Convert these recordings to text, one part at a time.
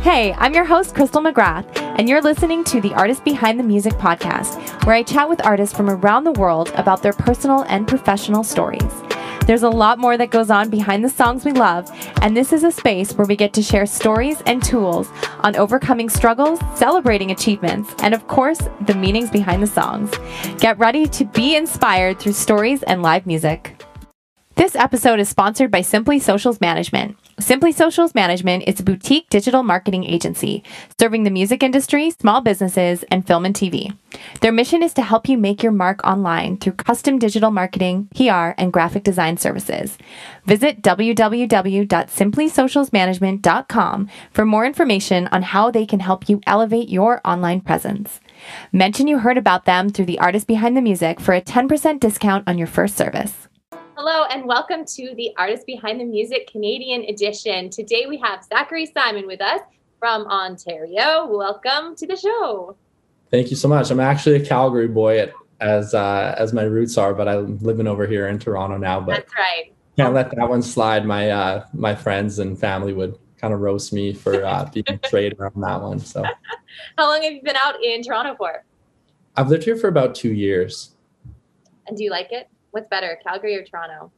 Hey, I'm your host, Crystal McGrath, and you're listening to the Artist Behind the Music podcast, where I chat with artists from around the world about their personal and professional stories. There's a lot more that goes on behind the songs we love, and this is a space where we get to share stories and tools on overcoming struggles, celebrating achievements, and of course, the meanings behind the songs. Get ready to be inspired through stories and live music. This episode is sponsored by Simply Socials Management. Simply Socials Management is a boutique digital marketing agency serving the music industry, small businesses, and film and TV. Their mission is to help you make your mark online through custom digital marketing, PR, and graphic design services. Visit www.simplysocialsmanagement.com for more information on how they can help you elevate your online presence. Mention you heard about them through the artist behind the music for a 10% discount on your first service. Hello, and welcome to the Artist Behind the Music Canadian edition. Today we have Zachary Simon with us from Ontario. Welcome to the show. Thank you so much. I'm actually a Calgary boy at, as uh, as my roots are, but I'm living over here in Toronto now. But that's right. Can't let that one slide. My uh, my friends and family would kind of roast me for uh, being traitor on that one. So, how long have you been out in Toronto for? I've lived here for about two years. And do you like it? What's better, Calgary or Toronto?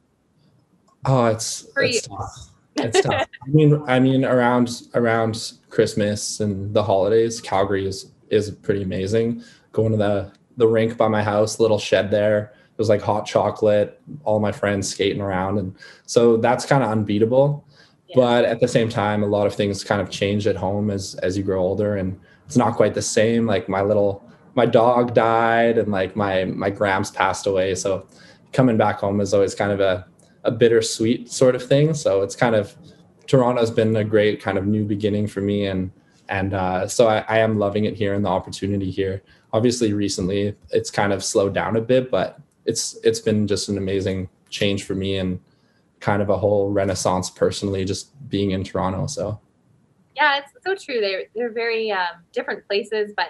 Oh, it's For it's you. tough. It's tough. I mean, I mean, around around Christmas and the holidays, Calgary is is pretty amazing. Going to the the rink by my house, little shed there. It was like hot chocolate, all my friends skating around, and so that's kind of unbeatable. Yeah. But at the same time, a lot of things kind of change at home as as you grow older, and it's not quite the same. Like my little my dog died, and like my my grams passed away, so coming back home is always kind of a, a bittersweet sort of thing. So it's kind of Toronto's been a great kind of new beginning for me, and and uh, so I, I am loving it here and the opportunity here. Obviously, recently it's kind of slowed down a bit, but it's it's been just an amazing change for me and kind of a whole renaissance personally, just being in Toronto. So yeah, it's so true. They're they're very um, different places, but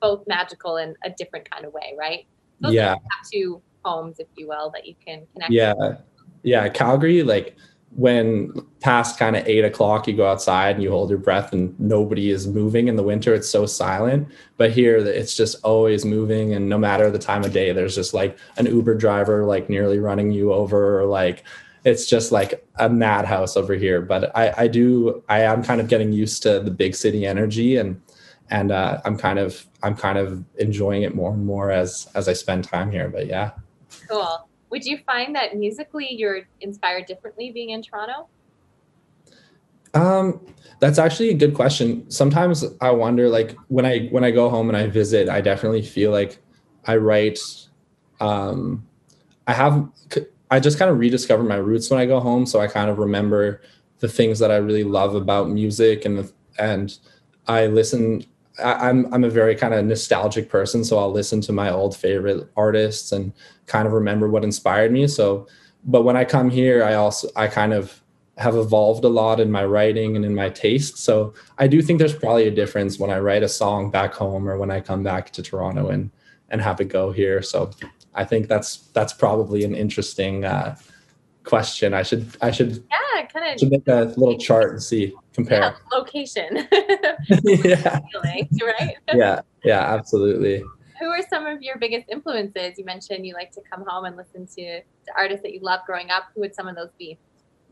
both magical in a different kind of way, right? Those yeah. Have to homes, if you will, that you can connect. Yeah, yeah. Calgary, like when past kind of eight o'clock, you go outside and you hold your breath, and nobody is moving in the winter. It's so silent. But here, it's just always moving, and no matter the time of day, there's just like an Uber driver like nearly running you over, or like it's just like a madhouse over here. But I, I do, I am kind of getting used to the big city energy and and uh, I'm kind of I'm kind of enjoying it more and more as as I spend time here. But yeah. Cool. Would you find that musically you're inspired differently being in Toronto? Um, that's actually a good question. Sometimes I wonder, like when I when I go home and I visit, I definitely feel like I write. Um, I have I just kind of rediscover my roots when I go home, so I kind of remember the things that I really love about music and the, and I listen I, am I'm a very kind of nostalgic person, so I'll listen to my old favorite artists and kind of remember what inspired me. So, but when I come here, I also I kind of have evolved a lot in my writing and in my taste. So I do think there's probably a difference when I write a song back home or when I come back to Toronto and and have it go here. So I think that's that's probably an interesting uh, question. I should I should yeah kind of should make a little chart and see compare yeah, location. yeah. Feeling, right? yeah, yeah, absolutely. Who are some of your biggest influences? You mentioned you like to come home and listen to, to artists that you love growing up. Who would some of those be?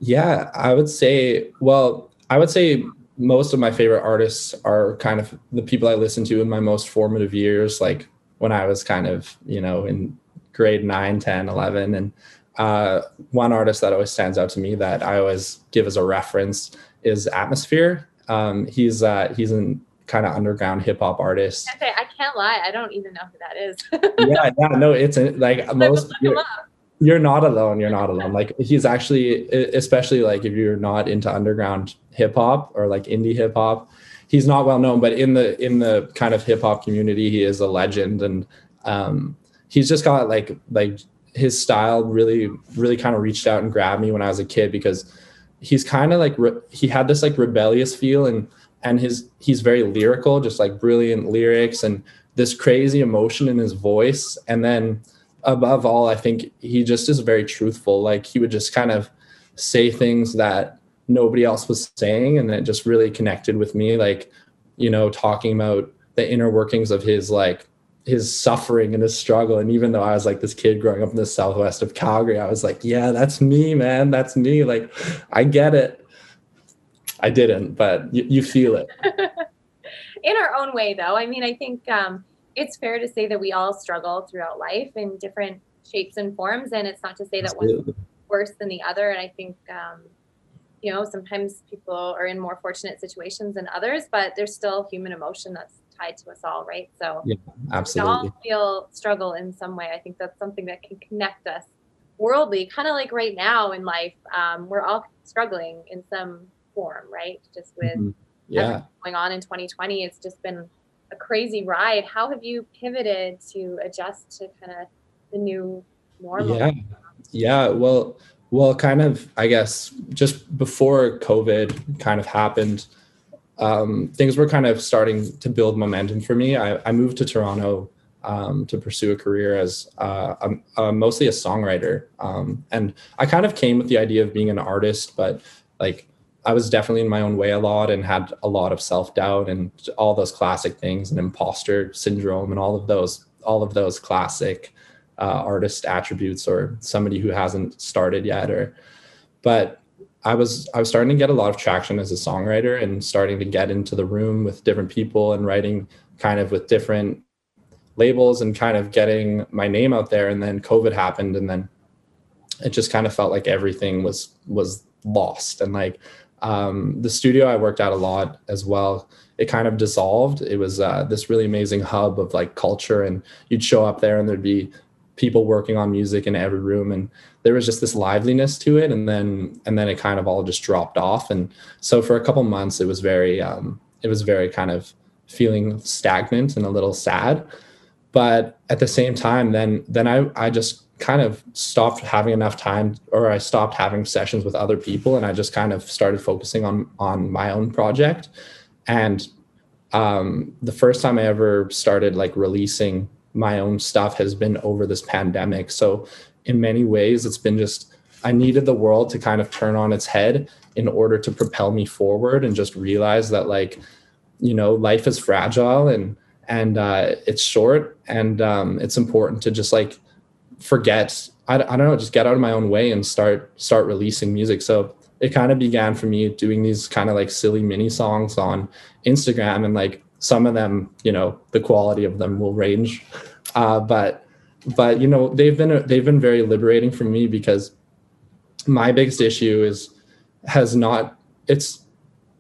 Yeah, I would say, well, I would say most of my favorite artists are kind of the people I listened to in my most formative years, like when I was kind of, you know, in grade 9, 10, 11. And uh, one artist that always stands out to me that I always give as a reference is Atmosphere. Um, he's uh, he's an kind of underground hip hop artist. I, say, I can't lie, I don't even know who that is. yeah, yeah, no, it's like most. You're, you're not alone. You're not alone. Like he's actually, especially like if you're not into underground hip hop or like indie hip hop, he's not well known. But in the in the kind of hip hop community, he is a legend, and um, he's just got like like his style really really kind of reached out and grabbed me when I was a kid because he's kind of like re- he had this like rebellious feel and and his he's very lyrical just like brilliant lyrics and this crazy emotion in his voice. And then above all i think he just is very truthful. Like he would just kind of say things that nobody else was saying and it just really connected with me like you know talking about the inner workings of his like his suffering and his struggle. And even though i was like this kid growing up in the southwest of calgary i was like yeah that's me man. That's me. Like i get it. I didn't but you, you feel it. In our own way though. I mean i think um, it's fair to say that we all struggle throughout life in different shapes and forms. And it's not to say that one's worse than the other. And i think um, you know sometimes people are in more fortunate situations than others but there's still human emotion that's tied to us all right? So yeah absolutely we all feel struggle in some way. I think that's something that can connect us worldly kind of like right now in life um, we're all struggling in some form right? Just with mm-hmm. yeah. going on in 2020 it's just been a crazy ride. How have you pivoted to adjust to kind of the new normal? Yeah. Yeah well well, kind of, I guess, just before COVID kind of happened, um, things were kind of starting to build momentum for me. I, I moved to Toronto um, to pursue a career as uh, a, a, mostly a songwriter. Um, and I kind of came with the idea of being an artist, but like I was definitely in my own way a lot and had a lot of self doubt and all those classic things and imposter syndrome and all of those, all of those classic uh, artist attributes or somebody who hasn't started yet or but I was I was starting to get a lot of traction as a songwriter and starting to get into the room with different people and writing kind of with different labels and kind of getting my name out there. And then covid happened and then it just kind of felt like everything was was lost. And like um, the studio i worked at a lot as well it kind of dissolved. It was uh, this really amazing hub of like culture and you'd show up there and there'd be people working on music in every room and there was just this liveliness to it and then and then it kind of all just dropped off. And so for a couple months it was very um, it was very kind of feeling stagnant and a little sad. But at the same time then then i i just kind of stopped having enough time or i stopped having sessions with other people and i just kind of started focusing on on my own project. And um, the first time i ever started like releasing my own stuff has been over this pandemic. So in many ways, it's been just I needed the world to kind of turn on its head in order to propel me forward and just realize that like you know life is fragile and and uh, it's short and um, it's important to just like forget I, I don't know just get out of my own way and start start releasing music so it kind of began for me doing these kind of like silly mini songs on instagram and like some of them you know the quality of them will range. Uh, but but you know they've been they've been very liberating for me because my biggest issue is has not it's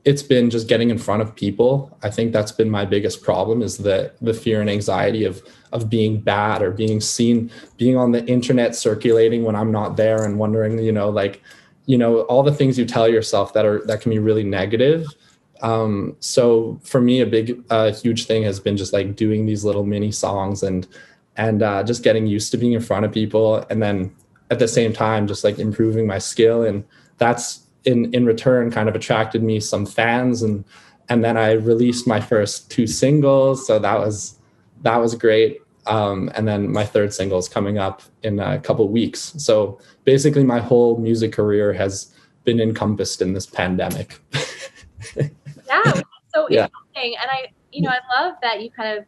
it's been just getting in front of people. I think that's been my biggest problem is the the fear and anxiety of of being bad or being seen being on the internet circulating when i'm not there and wondering you know like you know all the things you tell yourself that are that can be really negative um, so for me, a big, uh, huge thing has been just like doing these little mini songs and and uh, just getting used to being in front of people, and then at the same time, just like improving my skill, and that's in in return kind of attracted me some fans, and and then I released my first two singles, so that was that was great. Um, and then my third single is coming up in a couple weeks. So basically, my whole music career has been encompassed in this pandemic. yeah, so yeah. interesting. And I, you know, I love that you kind of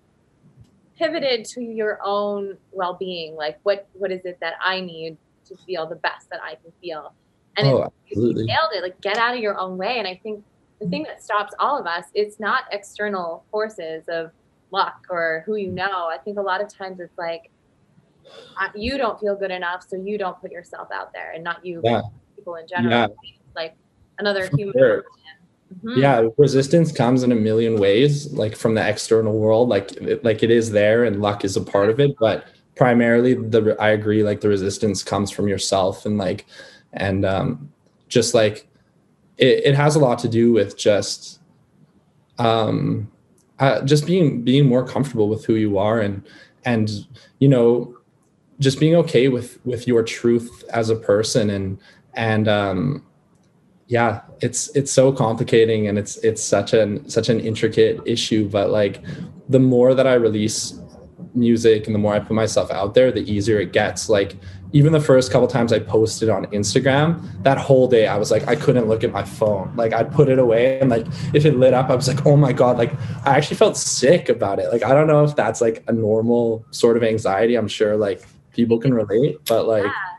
pivoted to your own well-being. Like, what what is it that I need to feel the best that I can feel? And oh, absolutely. you nailed it. Like, get out of your own way. And I think the thing that stops all of us, it's not external forces of luck or who you know. I think a lot of times it's like uh, you don't feel good enough, so you don't put yourself out there, and not you, yeah. people in general. Yeah. Like another human. Sure. Mm-hmm. Yeah, resistance comes in a million ways, like from the external world, like like it is there, and luck is a part of it. But primarily, the I agree, like the resistance comes from yourself, and like, and um, just like it, it has a lot to do with just um, uh, just being being more comfortable with who you are, and and you know, just being okay with with your truth as a person, and and um, yeah it's it's so complicating and it's it's such an such an intricate issue but like the more that i release music and the more i put myself out there the easier it gets like even the first couple times I posted on Instagram, that whole day I was like, I couldn't look at my phone. Like I'd put it away and like if it lit up, I was like, oh my God. Like I actually felt sick about it. Like I don't know if that's like a normal sort of anxiety. I'm sure like people can relate, but like yeah,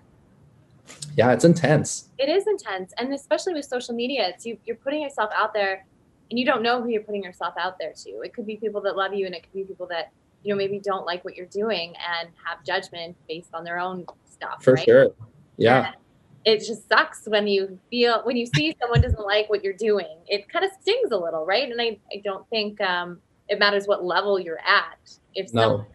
yeah it's intense. It is intense. And especially with social media, it's you you're putting yourself out there and you don't know who you're putting yourself out there to. It could be people that love you and it could be people that you know maybe don't like what you're doing and have judgment based on their own stuff. For right? sure. Yeah. And it just sucks when you feel when you see someone doesn't like what you're doing. It kind of stings a little, right? And I, I don't think um, it matters what level you're at. If no. someone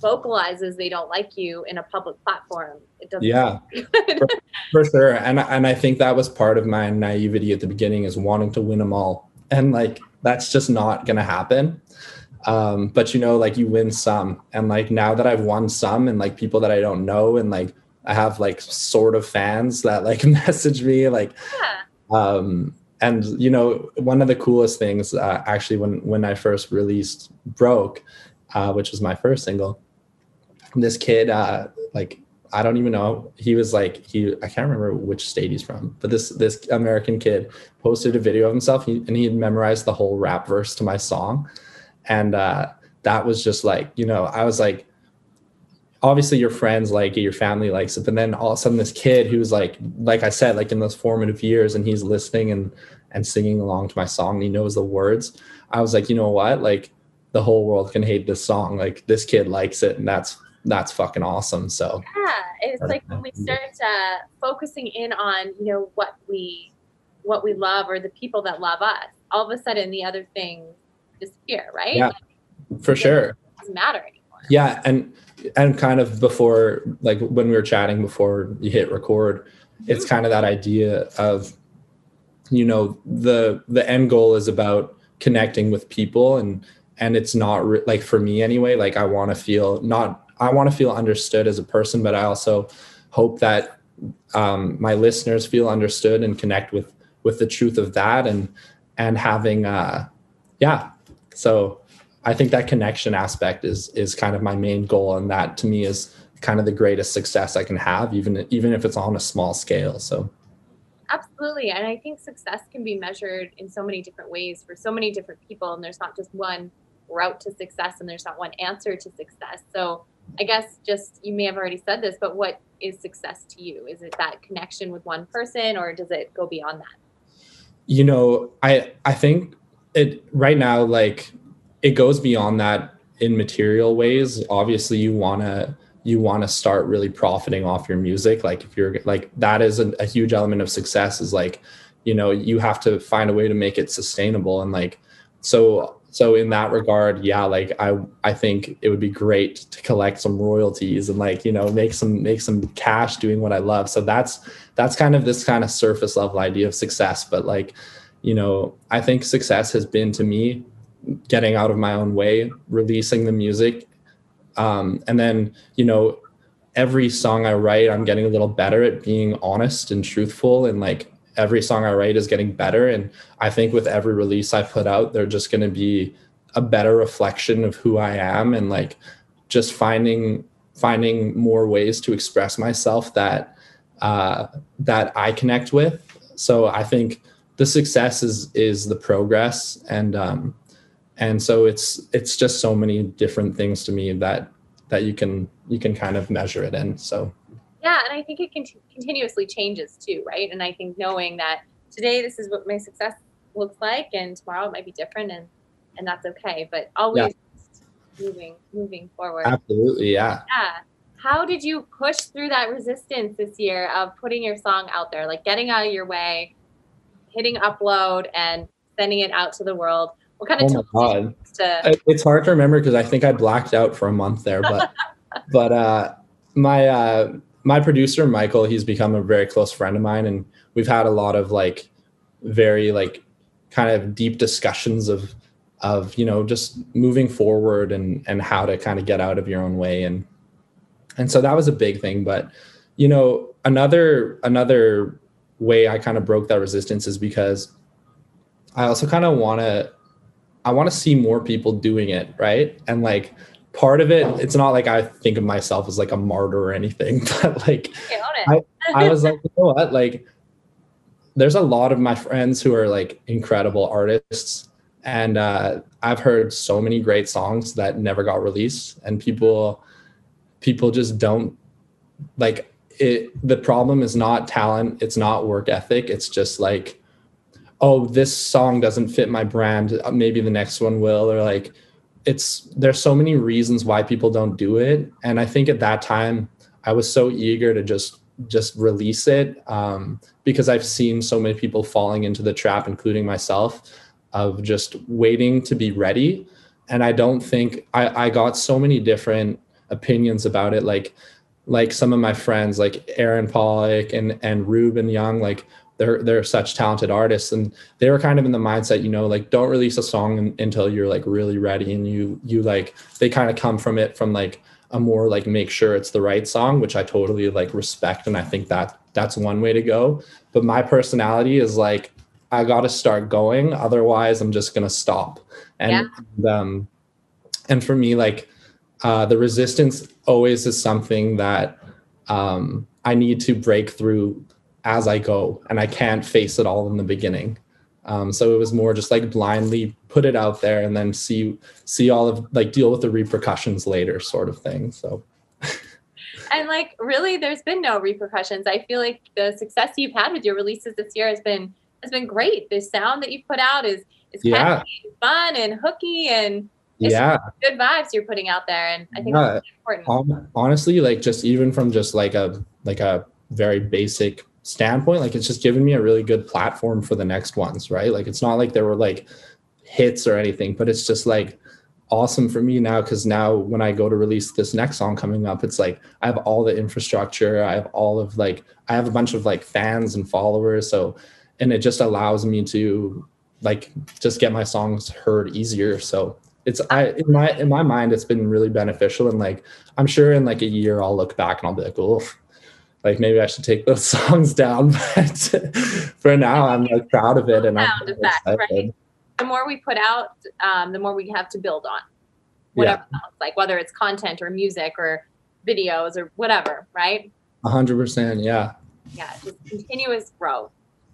vocalizes they don't like you in a public platform, it doesn't. Yeah, for, for, sure. And and I think that was part of my naivety at the beginning is wanting to win them all, and like that's just not gonna happen. Um, but you know, like you win some, and like now that I've won some, and like people that I don't know, and like I have like sort of fans that like message me, like, yeah. um, and you know, one of the coolest things uh, actually when when I first released "Broke," uh, which was my first single, this kid, uh, like I don't even know. He was like he I can't remember which state he's from, but this this American kid posted a video of himself and he had memorized the whole rap verse to my song. And uh, that was just like you know i was like obviously your friends like it your family likes it but then all of a sudden this kid who's like like i said like in those formative years and he's listening and and singing along to my song and he knows the words i was like you know what? Like the whole world can hate this song. Like this kid likes it and that's that's fucking awesome so yeah it's like when we start uh, focusing in on you know what we what we love or the people that love us all of a sudden the other things disappear, right? Yeah, for sure. doesn't matter anymore. Yeah, and and kind of before, like when we were chatting before you hit record, it's kind of that idea of, you know, the the end goal is about connecting with people, and and it's not re- like for me anyway. Like I want to feel not I want to feel understood as a person, but I also hope that um, my listeners feel understood and connect with with the truth of that and and having uh yeah so I think that connection aspect is is kind of my main goal, and that to me is kind of the greatest success I can have, even even if it's on a small scale. So absolutely, and I think success can be measured in so many different ways for so many different people, and there's not just one route to success, and there's not one answer to success. So I guess just you may have already said this, but what is success to you? Is it that connection with one person, or does it go beyond that? You know, I I think it right now like it goes beyond that in material ways obviously you want to you want to start really profiting off your music like if you're like that is a, a, huge element of success is like you know you have to find a way to make it sustainable and like so so in that regard yeah like i i think it would be great to collect some royalties and like you know make some make some cash doing what i love so that's that's kind of this kind of surface level idea of success but like you know, I think success has been to me getting out of my own way, releasing the music. Um, and then, you know, every song I write, I'm getting a little better at being honest and truthful. And like every song I write is getting better. And I think with every release I put out, they're just going to be a better reflection of who I am and like just finding finding more ways to express myself that uh, that I connect with. So I think the success is is the progress and um and so it's it's just so many different things to me that that you can you can kind of measure it in so yeah and i think it can continuously changes too right and i think knowing that today this is what my success looks like and tomorrow it might be different and and that's okay but always yeah. moving moving forward absolutely yeah yeah how did you push through that resistance this year of putting your song out there like getting out of your way hitting upload and sending it out to the world? What kind of oh God. To- it's hard to remember because I think I blacked out for a month there, but but uh, my uh, my producer Michael, he's become a very close friend of mine, and we've had a lot of like very like kind of deep discussions of of you know just moving forward and and how to kind of get out of your own way and and so that was a big thing but you know another another way I kind of broke that resistance is because I also kind of want to I want to see more people doing it, right? And like part of it, it's not like I think of myself as like a martyr or anything, but like I, I was like, you know what? Like there's a lot of my friends who are like incredible artists. And uh, I've heard so many great songs that never got released, and people people just don't like it. The problem is not talent, it's not work ethic. It's just like, oh, this song doesn't fit my brand. Maybe the next one will, or like it's there's so many reasons why people don't do it. And i think at that time i was so eager to just just release it um, because i've seen so many people falling into the trap including myself of just waiting to be ready. And i don't think i, I got so many different opinions about it. Like like some of my friends like aaron pollock and and ruben young like they're they're such talented artists and they were kind of in the mindset you know like don't release a song until you're like really ready and you you like they kind of come from it from like a more like make sure it's the right song which i totally like respect and i think that that's one way to go but my personality is like i got to start going otherwise i'm just going to stop and yeah. um and for me like uh the resistance always is something that um i need to break through as I go, and I can't face it all in the beginning. Um, so it was more just like blindly put it out there and then see see all of like deal with the repercussions later, sort of thing. So. and like really, there's been no repercussions. I feel like the success you've had with your releases this year has been has been great. The sound that you put out is is yeah. fun and hooky and yeah good vibes you're putting out there and i think yeah. that's important honestly like just even from just like a like a very basic standpoint, like it's just given me a really good platform for the next ones, right? Like it's not like there were like hits or anything, but it's just like awesome for me now because now when I go to release this next song coming up, it's like I have all the infrastructure, I have all of like I have a bunch of like fans and followers, so and it just allows me to like just get my songs heard easier. So it's I in my in my mind it's been really beneficial and like I'm sure in like a year I'll look back and I'll be like, oh, like maybe I should take those songs down. But for now, I'm like proud of it, and I'm effect, right? The more we put out, um, the more we have to build on, whatever yeah. else, like whether it's content or music or videos or whatever, right? A hundred percent, yeah. Yeah, just continuous growth.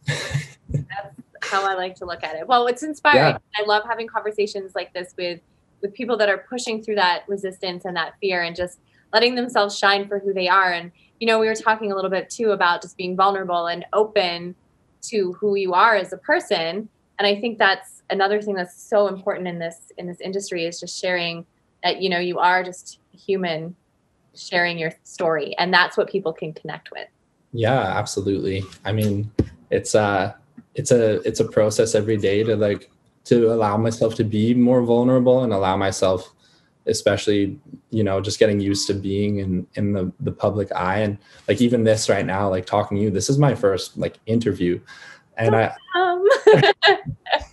That's how I like to look at it. Well, it's inspiring. Yeah. I love having conversations like this with with people that are pushing through that resistance and that fear and just letting themselves shine for who they are and you know, we were talking a little bit too about just being vulnerable and open to who you are as a person. And I think that's another thing that's so important in this in this industry is just sharing that you know you are just human sharing your story and that's what people can connect with. Yeah, absolutely. I mean, it's uh it's a it's a process every day to like to allow myself to be more vulnerable and allow myself especially you know just getting used to being in in the the public eye. And like even this right now like talking to you this is my first like interview. And i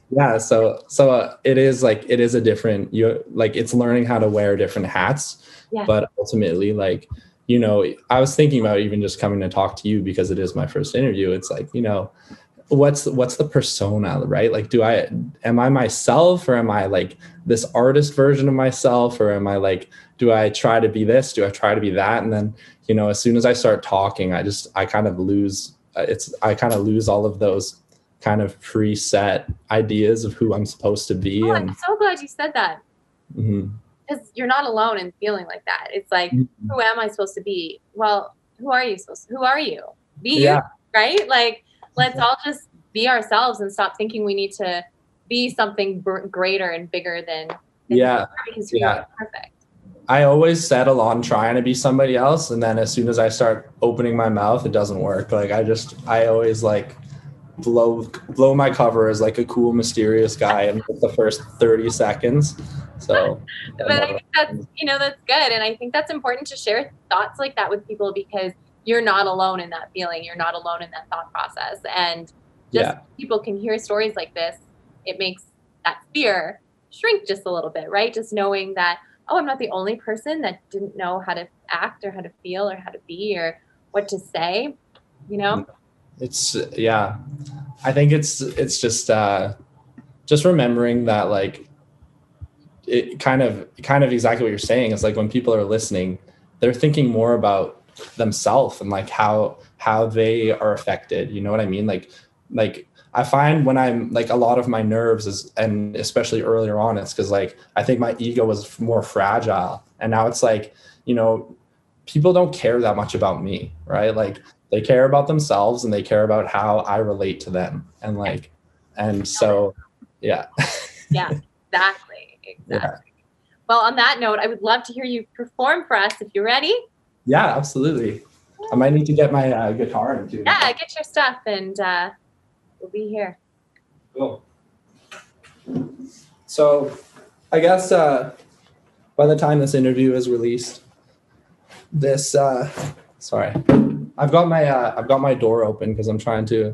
yeah so so uh, it is like it is a different you like it's learning how to wear different hats. Yeah. but ultimately like you know i was thinking about even just coming to talk to you because it is my first interview. It's like you know what's what's the persona right? Like do i am i myself or am i like this artist version of myself? Or am i like do i try to be this? Do i try to be that? And then you know as soon as i start talking i just i kind of lose uh, it's i kind of lose all of those kind of preset ideas of who i'm supposed to be oh, and i'm so glad you said that. Because mm-hmm. you're not alone in feeling like that. It's like mm-hmm. who am i supposed to be? Well who are you supposed to, who are you? Be yeah. you right? Like let's all just be ourselves and stop thinking we need to be something b- greater and bigger than, than yeah because yeah. perfect I always settle on trying to be somebody else, and then as soon as I start opening my mouth, it doesn't work. Like I just, I always like blow blow my cover as like a cool, mysterious guy in the first thirty seconds. So, but I think that's you know that's good, and I think that's important to share thoughts like that with people because you're not alone in that feeling. You're not alone in that thought process. And just yeah. people can hear stories like this, it makes that fear shrink just a little bit, right? Just knowing that, oh, I'm not the only person that didn't know how to act or how to feel or how to be or what to say, you know? It's yeah. I think it's it's just uh just remembering that like it kind of kind of exactly what you're saying is like when people are listening, they're thinking more about themselves and like how how they are affected. You know what I mean? Like like I find when I'm like a lot of my nerves is and especially earlier on, it's because like I think my ego was more fragile. And now it's like, you know, people don't care that much about me, right? Like they care about themselves and they care about how I relate to them. And like and so yeah. yeah, exactly. Exactly. Yeah. Well, on that note, I would love to hear you perform for us if you're ready. Yeah, absolutely. I might need to get my uh, guitar into. Yeah, get your stuff and uh, we'll be here. Cool. So, I guess uh, by the time this interview is released, this uh, sorry, I've got my uh, I've got my door open because I'm trying to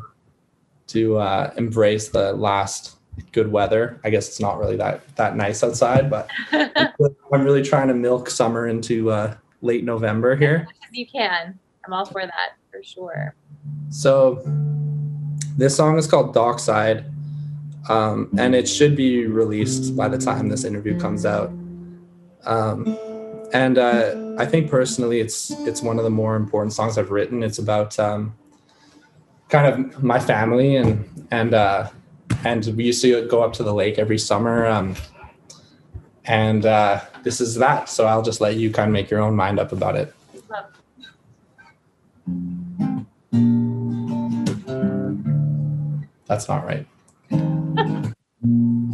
to uh, embrace the last good weather. I guess it's not really that that nice outside, but I'm really trying to milk summer into uh, late November here. As you can. I'm all for that for sure. So this song is called Dockside, um, and it should be released by the time this interview comes out. Um, and uh, I think personally, it's it's one of the more important songs I've written. It's about um, kind of my family and and uh, and we used to go up to the lake every summer. And uh, this is that. So I'll just let you kind of make your own mind up about it. That's not right.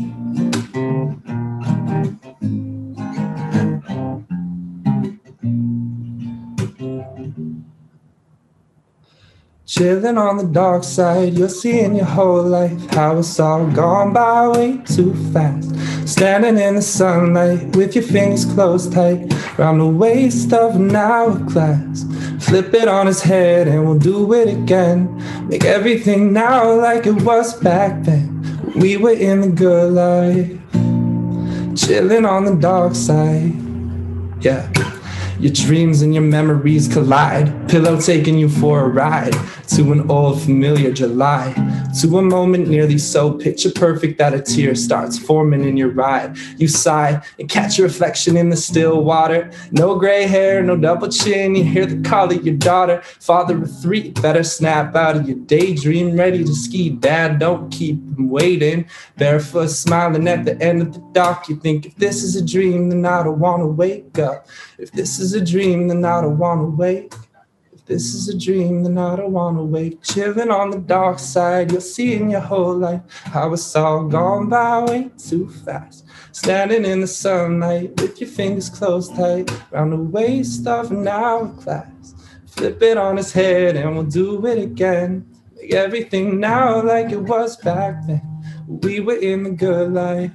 Chilling on the dark side, you're seeing your whole life how it's all gone by way too fast. Standing in the sunlight with your fingers closed tight round the waist of an hourglass. Flip it on his head and we'll do it again. Make everything now like it was back then. We were in the good life, chilling on the dark side. Yeah. Your dreams and your memories collide. Pillow taking you for a ride to an old familiar July, to a moment nearly so picture perfect that a tear starts forming in your ride. You sigh and catch your reflection in the still water. No gray hair, no double chin. You hear the call of your daughter. Father of three, better snap out of your daydream, ready to ski. Dad, don't keep waiting. Barefoot, smiling at the end of the dock. You think if this is a dream, then I don't want to wake up. If this is a dream, then I don't want to wake If this is a dream, then I don't wanna wake. Chilling on the dark side, you'll see in your whole life how it's all gone by way too fast. Standing in the sunlight with your fingers closed tight round the waist of an hourglass. Flip it on his head and we'll do it again. Make everything now like it was back then. We were in the good life,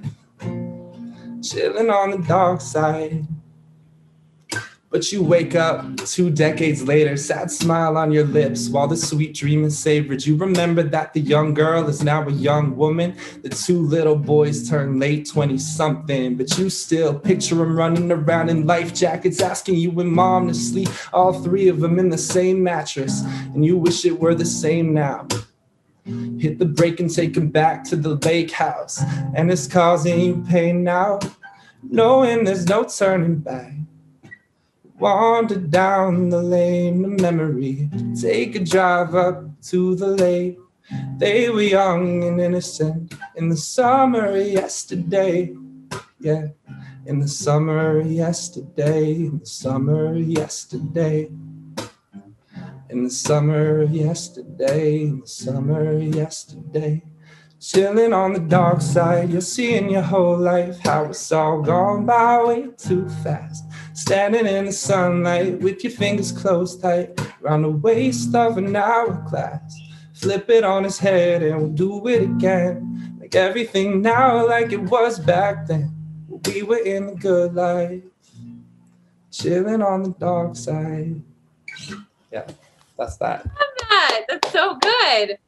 chilling on the dark side. But you wake up two decades later, sad smile on your lips while the sweet dream is savored. You remember that the young girl is now a young woman. The two little boys turn late 20 something, but you still picture them running around in life jackets, asking you and mom to sleep, all three of them in the same mattress. And you wish it were the same now. Hit the brake and take him back to the lake house. And it's causing you pain now, knowing there's no turning back. Wander down the lane of memory, take a drive up to the lake. They were young and innocent in the summer yesterday. Yeah, in the summer yesterday, in the summer yesterday. In the summer yesterday, in the summer yesterday. Chilling on the dark side, you're seeing your whole life, how it's all gone by way too fast. Standing in the sunlight with your fingers closed tight around the waist of an hourglass. Flip it on his head and we'll do it again. Make everything now like it was back then. We were in the good life, chilling on the dark side. Yeah, that's that. I love that. That's so good.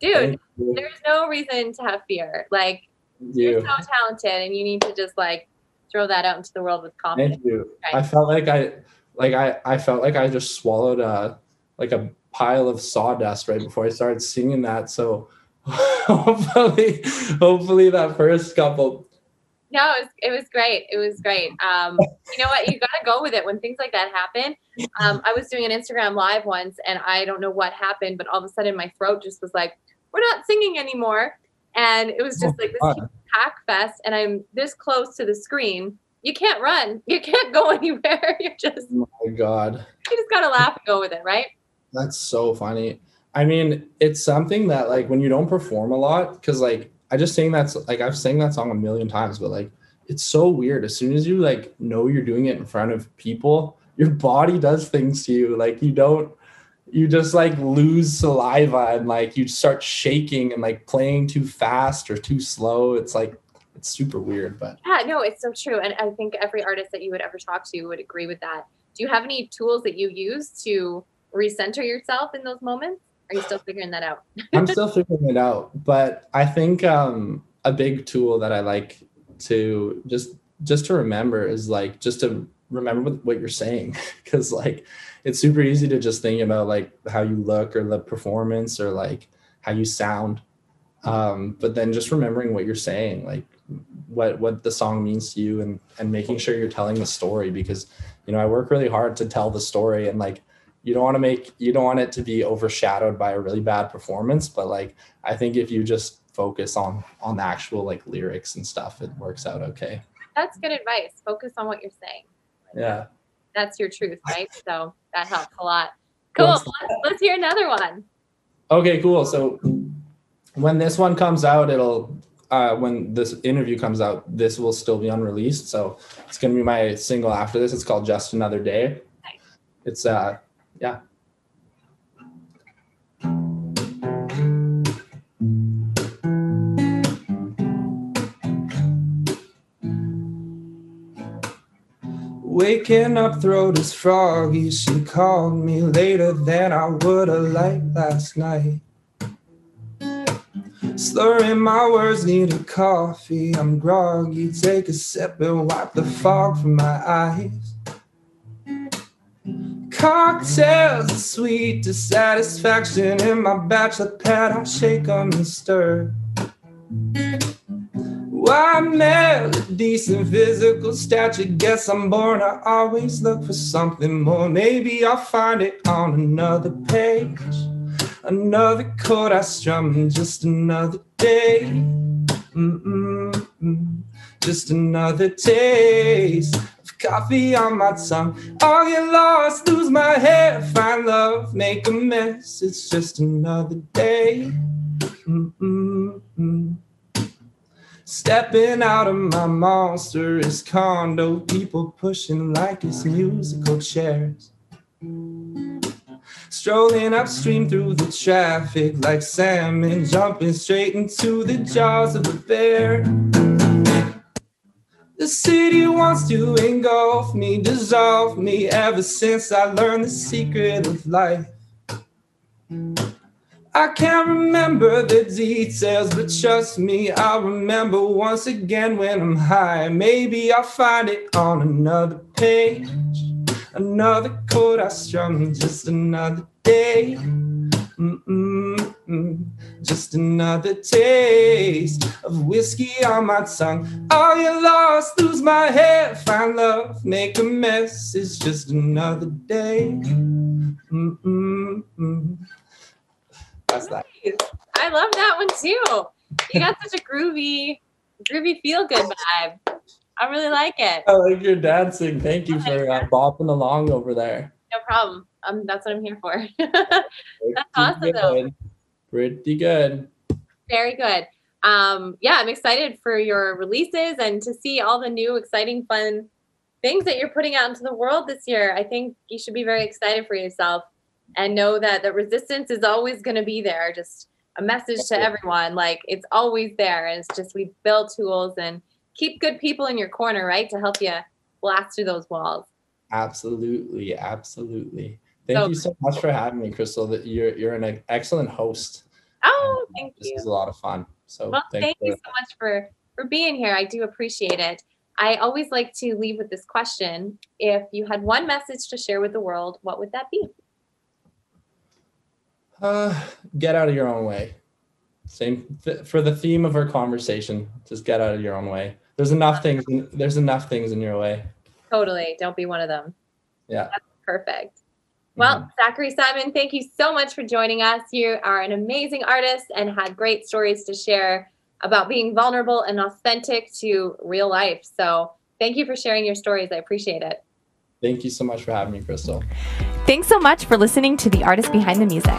Dude, there's no reason to have fear. Like, you. you're so talented and you need to just like throw that out into the world with confidence. Thank you. Right. I felt like I like I I felt like I just swallowed a like a pile of sawdust right before I started singing that. So hopefully hopefully that first couple No, it was, it was great. It was great. Um, you know what? You got to go with it when things like that happen. Um, I was doing an Instagram live once and I don't know what happened, but all of a sudden my throat just was like, we're not singing anymore. And it was just oh, like this pack fest. And I'm this close to the screen. You can't run. You can't go anywhere. You're just, oh my God. You just got to laugh and go with it, right? That's so funny. I mean, it's something that like when you don't perform a lot, because like I just sing that's like I've sang that song a million times, but like it's so weird. As soon as you like know you're doing it in front of people, your body does things to you. Like you don't you just like lose saliva and like you start shaking and like playing too fast or too slow. It's like it's super weird, but yeah, no, it's so true. And I think every artist that you would ever talk to would agree with that. Do you have any tools that you use to recenter yourself in those moments? Are you still figuring that out? I'm still figuring it out, but I think um, a big tool that I like to just just to remember is like just to remember what you're saying because like it's super easy to just think about like how you look or the performance or like how you sound. Um, but then just remembering what you're saying like what what the song means to you and and making sure you're telling the story because you know i work really hard to tell the story and like you don't want to make you don't want it to be overshadowed by a really bad performance but like i think if you just focus on on the actual like lyrics and stuff it works out okay. That's good advice. Focus on what you're saying yeah. That's your truth right? So that helps a lot. Cool. Let's, let's hear another one. Okay cool. So when this one comes out it'll uh, when this interview comes out this will still be unreleased. So it's going to be my single after this. It's called just another day. Nice. it's uh yeah. Waking up, throat is froggy. She called me later than I would have liked last night. Slurring my words, need a coffee. I'm groggy. Take a sip and wipe the fog from my eyes. Cocktails are sweet dissatisfaction in my bachelor pad. I shake them and stir. Why melody, decent physical stature? Guess I'm born. I always look for something more. Maybe I'll find it on another page. Another chord I strum, just another day. Mm-mm-mm. Just another taste of coffee on my tongue. I'll get lost, lose my head, find love, make a mess. It's just another day. Mm-mm-mm. Stepping out of my monstrous condo, people pushing like it's musical chairs. Strolling upstream through the traffic like salmon, jumping straight into the jaws of a bear. The city wants to engulf me, dissolve me ever since I learned the secret of life. I can't remember the details, but trust me, I'll remember once again when I'm high. Maybe I'll find it on another page, another chord I strum, just another day. Mm-mm-mm. Just another taste of whiskey on my tongue. All you lost, lose my head, find love, make a mess. It's just another day. Mm-mm-mm. That's that. I love that one too. You got such a groovy, groovy feel good vibe. I really like it. I like your dancing. Thank you for uh, bopping along over there. No problem. Um, that's what I'm here for. that's awesome good. though. Pretty good. Very good. Um, yeah, I'm excited for your releases and to see all the new exciting fun things that you're putting out into the world this year. I think you should be very excited for yourself and know that the resistance is always going to be there. Just a message to everyone like it's always there. And it's just we build tools and keep good people in your corner, right? To help you blast through those walls. Absolutely. Absolutely. Thank so, you so much for having me, Crystal. That you're you're an excellent host. Oh, um, thank this you. This is a lot of fun. So well, thank you so much for for being here. I do appreciate it. I always like to leave with this question. If you had one message to share with the world, what would that be? Uh, get out of your own way. same th- for the theme of our conversation. Just get out of your own way. There's enough things. In, there's enough things in your way. Totally. Don't be one of them. Yeah. That's perfect. Well, mm-hmm. Zachary Simon, thank you so much for joining us. You are an amazing artist and had great stories to share about being vulnerable and authentic to real life. So, thank you for sharing your stories. I appreciate it. Thank you so much for having me, Crystal. Thanks so much for listening to The Artist Behind the Music.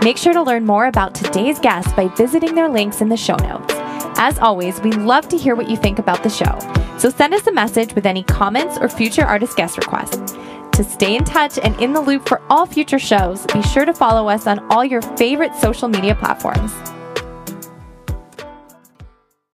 Make sure to learn more about today's guest by visiting their links in the show notes. As always, we love to hear what you think about the show. So send us a message with any comments or future artist guest requests. To stay in touch and in the loop for all future shows, be sure to follow us on all your favorite social media platforms.